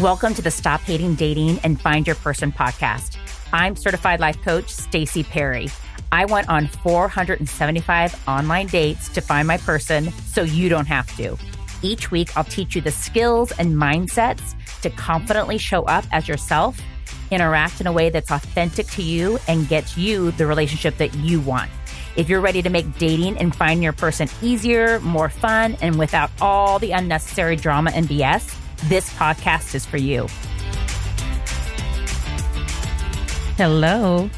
Welcome to the Stop Hating Dating and Find Your Person podcast. I'm certified life coach Stacy Perry. I went on 475 online dates to find my person so you don't have to. Each week, I'll teach you the skills and mindsets to confidently show up as yourself, interact in a way that's authentic to you, and gets you the relationship that you want. If you're ready to make dating and finding your person easier, more fun, and without all the unnecessary drama and BS, this podcast is for you. Hello.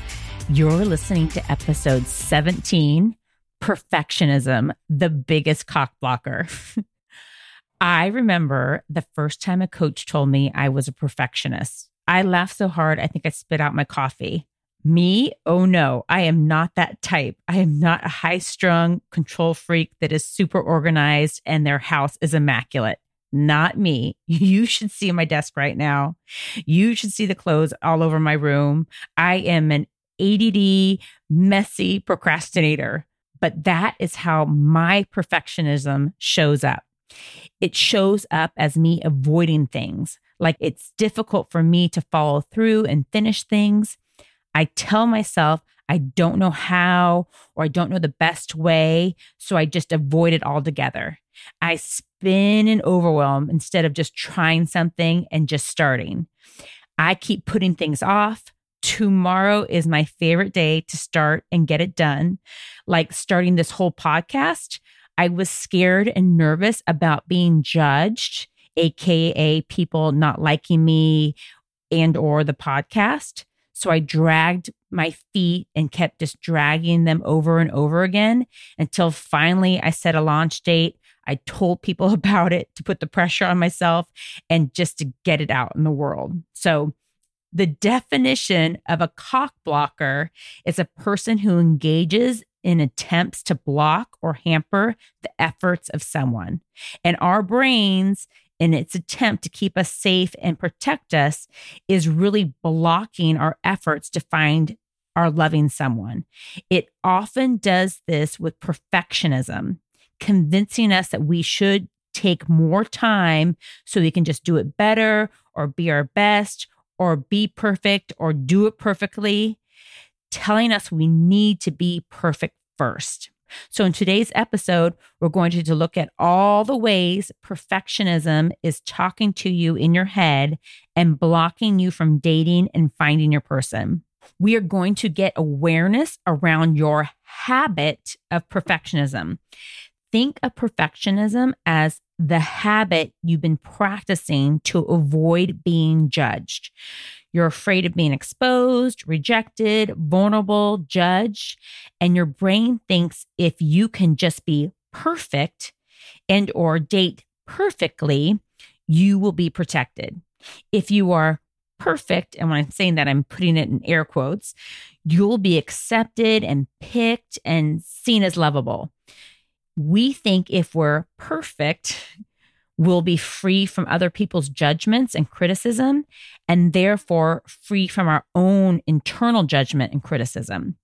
You're listening to episode 17 Perfectionism, the biggest cock blocker. I remember the first time a coach told me I was a perfectionist. I laughed so hard, I think I spit out my coffee. Me? Oh no, I am not that type. I am not a high strung control freak that is super organized and their house is immaculate. Not me. You should see my desk right now. You should see the clothes all over my room. I am an ADD, messy procrastinator. But that is how my perfectionism shows up. It shows up as me avoiding things. Like it's difficult for me to follow through and finish things. I tell myself I don't know how or I don't know the best way. So I just avoid it altogether. I spin in overwhelm instead of just trying something and just starting. I keep putting things off, tomorrow is my favorite day to start and get it done. Like starting this whole podcast, I was scared and nervous about being judged, aka people not liking me and or the podcast. So I dragged my feet and kept just dragging them over and over again until finally I set a launch date. I told people about it to put the pressure on myself and just to get it out in the world. So the definition of a cock blocker is a person who engages in attempts to block or hamper the efforts of someone. And our brains, in its attempt to keep us safe and protect us, is really blocking our efforts to find our loving someone. It often does this with perfectionism, convincing us that we should take more time so we can just do it better or be our best or be perfect or do it perfectly, telling us we need to be perfect first. So, in today's episode, we're going to look at all the ways perfectionism is talking to you in your head and blocking you from dating and finding your person. We are going to get awareness around your habit of perfectionism. Think of perfectionism as the habit you've been practicing to avoid being judged. You're afraid of being exposed, rejected, vulnerable, judged, and your brain thinks if you can just be perfect and or date perfectly, you will be protected. If you are perfect, and when I'm saying that, I'm putting it in air quotes, you'll be accepted and picked and seen as lovable we think if we're perfect, we'll be free from other people's judgments and criticism, and therefore free from our own internal judgment and criticism.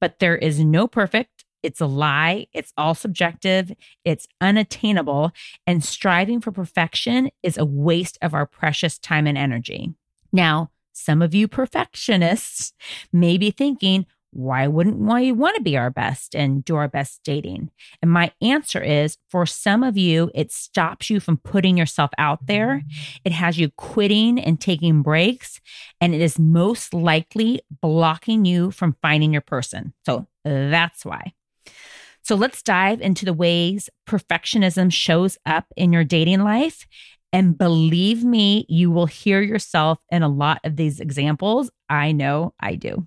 But there is no perfect. It's a lie. It's all subjective. It's unattainable. And striving for perfection is a waste of our precious time and energy. Now, some of you perfectionists may be thinking, why wouldn't we want to be our best and do our best dating? And my answer is for some of you, it stops you from putting yourself out there. Mm-hmm. It has you quitting and taking breaks, and it is most likely blocking you from finding your person. So that's why. So let's dive into the ways perfectionism shows up in your dating life. And believe me, you will hear yourself in a lot of these examples. I know I do.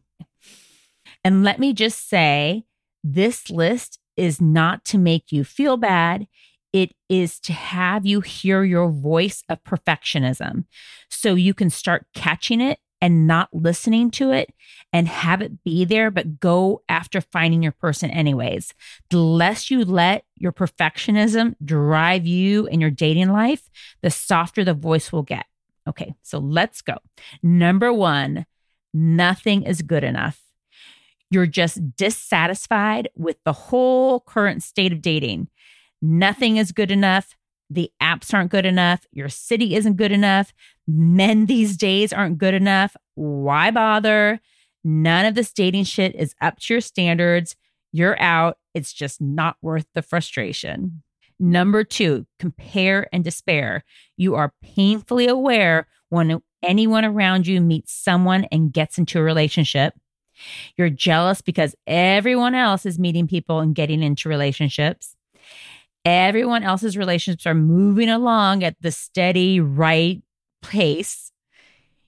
And let me just say this list is not to make you feel bad. It is to have you hear your voice of perfectionism so you can start catching it and not listening to it and have it be there, but go after finding your person anyways. The less you let your perfectionism drive you in your dating life, the softer the voice will get. Okay, so let's go. Number one, nothing is good enough. You're just dissatisfied with the whole current state of dating. Nothing is good enough. The apps aren't good enough. Your city isn't good enough. Men these days aren't good enough. Why bother? None of this dating shit is up to your standards. You're out. It's just not worth the frustration. Number two, compare and despair. You are painfully aware when anyone around you meets someone and gets into a relationship. You're jealous because everyone else is meeting people and getting into relationships. Everyone else's relationships are moving along at the steady, right pace.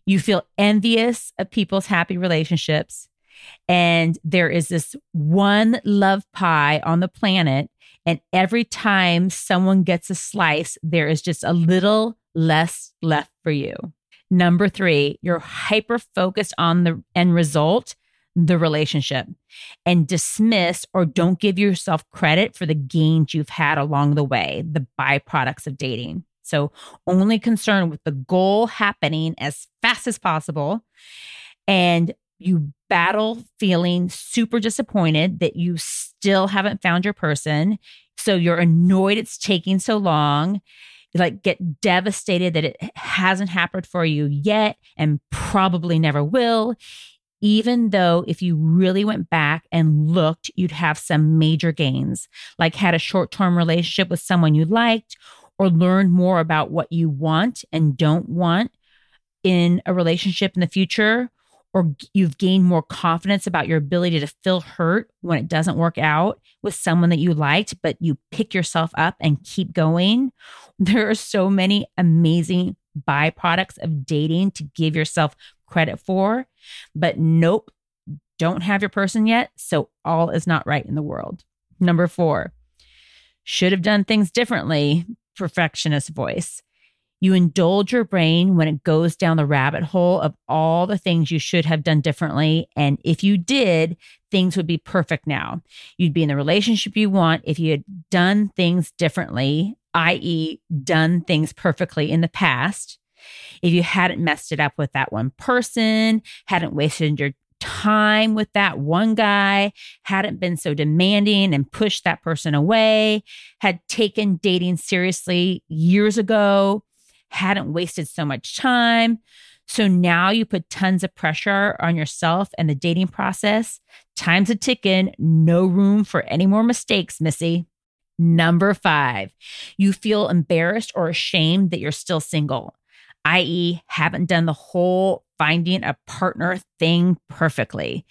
You feel envious of people's happy relationships. And there is this one love pie on the planet. And every time someone gets a slice, there is just a little less left for you. Number three, you're hyper focused on the end result the relationship and dismiss or don't give yourself credit for the gains you've had along the way, the byproducts of dating. So, only concerned with the goal happening as fast as possible. And you battle feeling super disappointed that you still haven't found your person. So, you're annoyed it's taking so long. You like get devastated that it hasn't happened for you yet and probably never will even though if you really went back and looked, you'd have some major gains, like had a short term relationship with someone you liked, or learned more about what you want and don't want in a relationship in the future, or you've gained more confidence about your ability to feel hurt when it doesn't work out with someone that you liked, but you pick yourself up and keep going. There are so many amazing byproducts of dating to give yourself credit for. But nope, don't have your person yet. So all is not right in the world. Number four, should have done things differently. Perfectionist voice. You indulge your brain when it goes down the rabbit hole of all the things you should have done differently. And if you did, things would be perfect now. You'd be in the relationship you want if you had done things differently, i.e., done things perfectly in the past if you hadn't messed it up with that one person, hadn't wasted your time with that one guy, hadn't been so demanding and pushed that person away, had taken dating seriously years ago, hadn't wasted so much time. So now you put tons of pressure on yourself and the dating process. Time's a ticking, no room for any more mistakes, Missy. Number five, you feel embarrassed or ashamed that you're still single i.e., haven't done the whole finding a partner thing perfectly.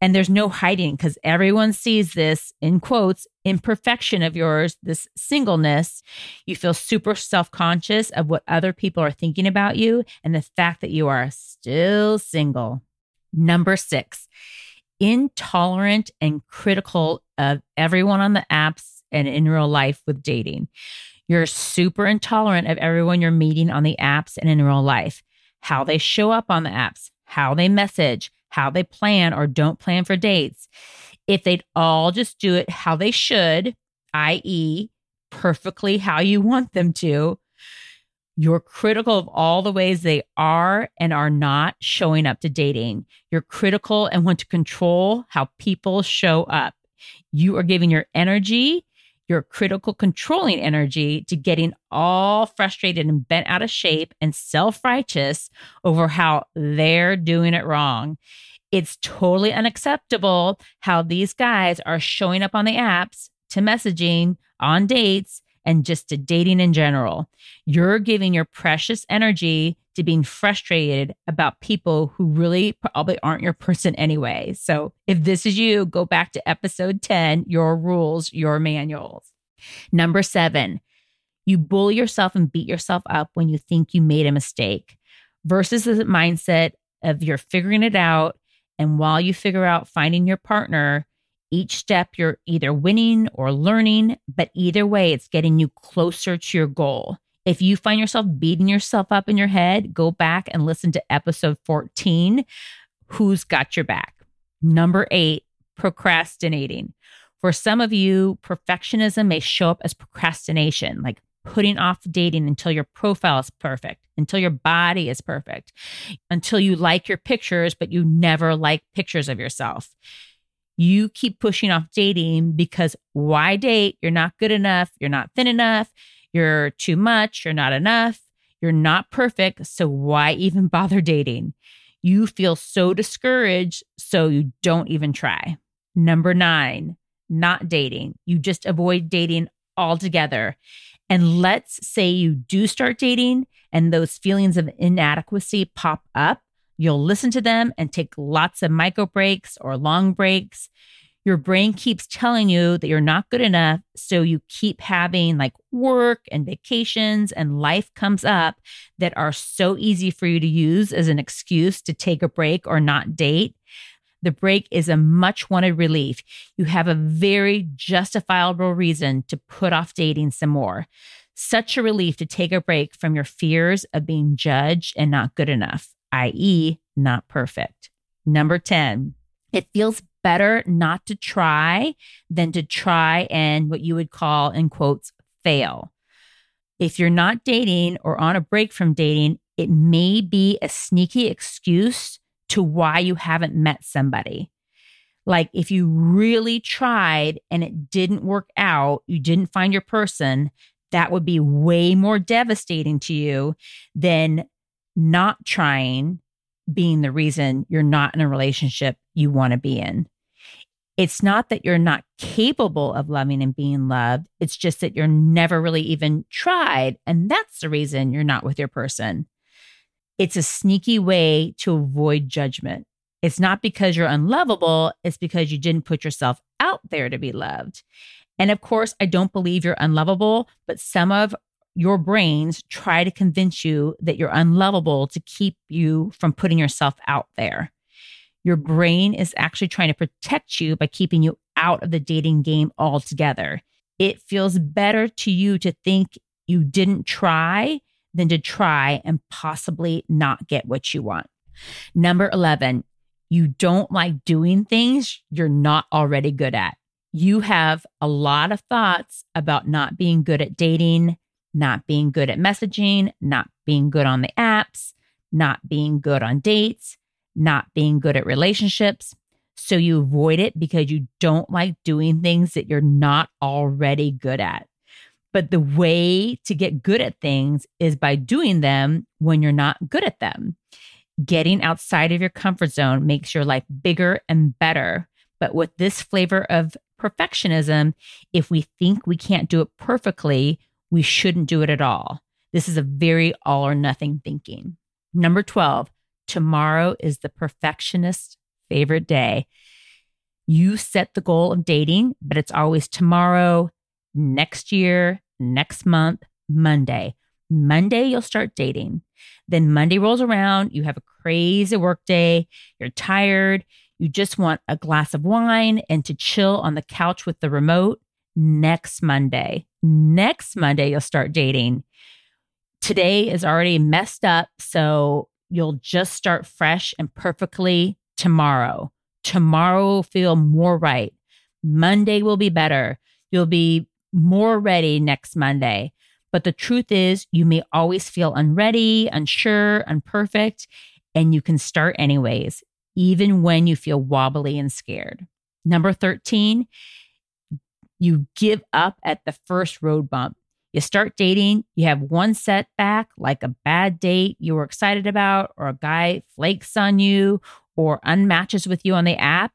And there's no hiding because everyone sees this in quotes imperfection of yours, this singleness. You feel super self conscious of what other people are thinking about you and the fact that you are still single. Number six, intolerant and critical of everyone on the apps and in real life with dating. You're super intolerant of everyone you're meeting on the apps and in real life, how they show up on the apps, how they message, how they plan or don't plan for dates. If they'd all just do it how they should, i.e., perfectly how you want them to, you're critical of all the ways they are and are not showing up to dating. You're critical and want to control how people show up. You are giving your energy your critical controlling energy to getting all frustrated and bent out of shape and self righteous over how they're doing it wrong. It's totally unacceptable how these guys are showing up on the apps to messaging on dates and just to dating in general. You're giving your precious energy to being frustrated about people who really probably aren't your person anyway. So if this is you, go back to episode 10 Your Rules, Your Manuals. Number seven, you bully yourself and beat yourself up when you think you made a mistake versus the mindset of you're figuring it out. And while you figure out finding your partner, each step you're either winning or learning, but either way, it's getting you closer to your goal. If you find yourself beating yourself up in your head, go back and listen to episode 14 Who's Got Your Back? Number eight, procrastinating. For some of you, perfectionism may show up as procrastination, like putting off dating until your profile is perfect, until your body is perfect, until you like your pictures, but you never like pictures of yourself. You keep pushing off dating because why date? You're not good enough. You're not thin enough. You're too much. You're not enough. You're not perfect. So why even bother dating? You feel so discouraged, so you don't even try. Number nine, not dating. You just avoid dating altogether. And let's say you do start dating and those feelings of inadequacy pop up. You'll listen to them and take lots of micro breaks or long breaks. Your brain keeps telling you that you're not good enough. So you keep having like work and vacations, and life comes up that are so easy for you to use as an excuse to take a break or not date. The break is a much wanted relief. You have a very justifiable reason to put off dating some more. Such a relief to take a break from your fears of being judged and not good enough, i.e., not perfect. Number 10, it feels better not to try than to try and what you would call, in quotes, fail. If you're not dating or on a break from dating, it may be a sneaky excuse to why you haven't met somebody. Like if you really tried and it didn't work out, you didn't find your person, that would be way more devastating to you than not trying being the reason you're not in a relationship you want to be in. It's not that you're not capable of loving and being loved. It's just that you're never really even tried. And that's the reason you're not with your person. It's a sneaky way to avoid judgment. It's not because you're unlovable, it's because you didn't put yourself out there to be loved. And of course, I don't believe you're unlovable, but some of your brains try to convince you that you're unlovable to keep you from putting yourself out there. Your brain is actually trying to protect you by keeping you out of the dating game altogether. It feels better to you to think you didn't try than to try and possibly not get what you want. Number 11, you don't like doing things you're not already good at. You have a lot of thoughts about not being good at dating, not being good at messaging, not being good on the apps, not being good on dates, not being good at relationships. So you avoid it because you don't like doing things that you're not already good at. But the way to get good at things is by doing them when you're not good at them. Getting outside of your comfort zone makes your life bigger and better. But with this flavor of perfectionism, if we think we can't do it perfectly, we shouldn't do it at all. This is a very all or nothing thinking. Number 12, tomorrow is the perfectionist's favorite day. You set the goal of dating, but it's always tomorrow, next year, next month, Monday. Monday, you'll start dating. Then Monday rolls around, you have a crazy work day, you're tired, you just want a glass of wine and to chill on the couch with the remote. Next Monday, next Monday, you'll start dating. Today is already messed up, so you'll just start fresh and perfectly tomorrow. Tomorrow will feel more right. Monday will be better. You'll be more ready next Monday. But the truth is, you may always feel unready, unsure, unperfect, and you can start anyways, even when you feel wobbly and scared. Number 13, you give up at the first road bump. You start dating, you have one setback, like a bad date you were excited about, or a guy flakes on you, or unmatches with you on the app.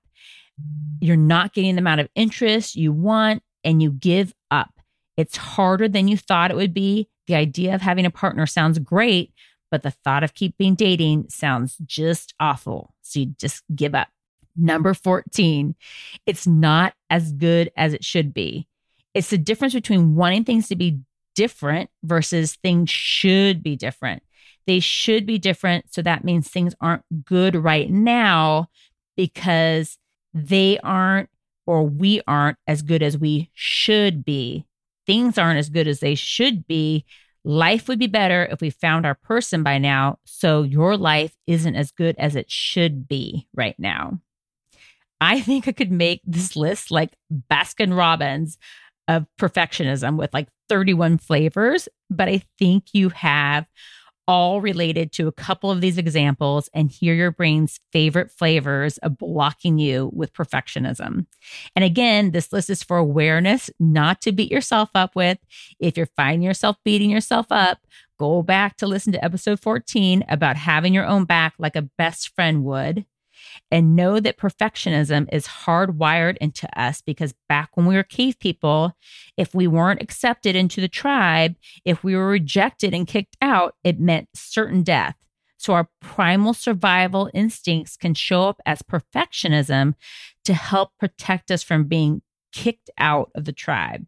You're not getting the amount of interest you want, and you give up. It's harder than you thought it would be. The idea of having a partner sounds great, but the thought of keeping dating sounds just awful. So you just give up. Number 14, it's not as good as it should be. It's the difference between wanting things to be different versus things should be different. They should be different. So that means things aren't good right now because they aren't or we aren't as good as we should be. Things aren't as good as they should be. Life would be better if we found our person by now. So your life isn't as good as it should be right now. I think I could make this list like Baskin Robbins of perfectionism with like 31 flavors, but I think you have all related to a couple of these examples and hear your brain's favorite flavors of blocking you with perfectionism. And again, this list is for awareness, not to beat yourself up with. If you're finding yourself beating yourself up, go back to listen to episode 14 about having your own back like a best friend would and know that perfectionism is hardwired into us because back when we were cave people, if we weren't accepted into the tribe, if we were rejected and kicked out, it meant certain death. So our primal survival instincts can show up as perfectionism to help protect us from being kicked out of the tribe.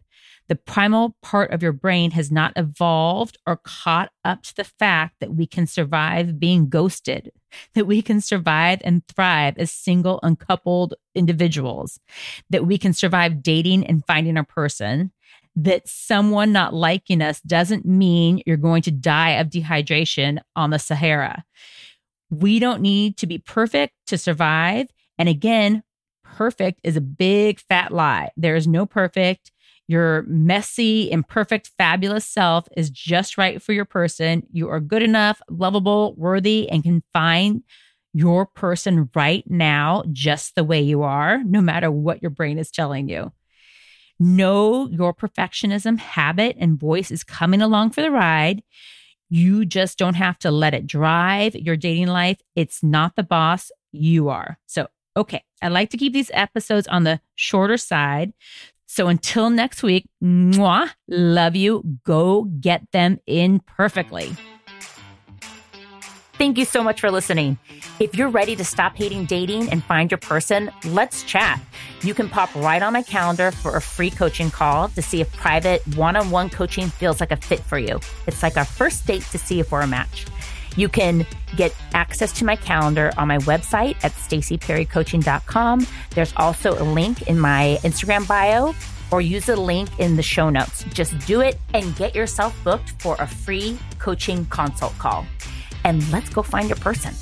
The primal part of your brain has not evolved or caught up to the fact that we can survive being ghosted, that we can survive and thrive as single, uncoupled individuals, that we can survive dating and finding a person, that someone not liking us doesn't mean you're going to die of dehydration on the Sahara. We don't need to be perfect to survive. And again, perfect is a big fat lie. There is no perfect. Your messy, imperfect, fabulous self is just right for your person. You are good enough, lovable, worthy, and can find your person right now just the way you are, no matter what your brain is telling you. Know your perfectionism habit and voice is coming along for the ride. You just don't have to let it drive your dating life. It's not the boss, you are. So, okay, I like to keep these episodes on the shorter side. So until next week, mwah, love you. Go get them in perfectly. Thank you so much for listening. If you're ready to stop hating dating and find your person, let's chat. You can pop right on my calendar for a free coaching call to see if private one on one coaching feels like a fit for you. It's like our first date to see if we're a match. You can get access to my calendar on my website at stacyperrycoaching.com. There's also a link in my Instagram bio or use a link in the show notes. Just do it and get yourself booked for a free coaching consult call. And let's go find your person.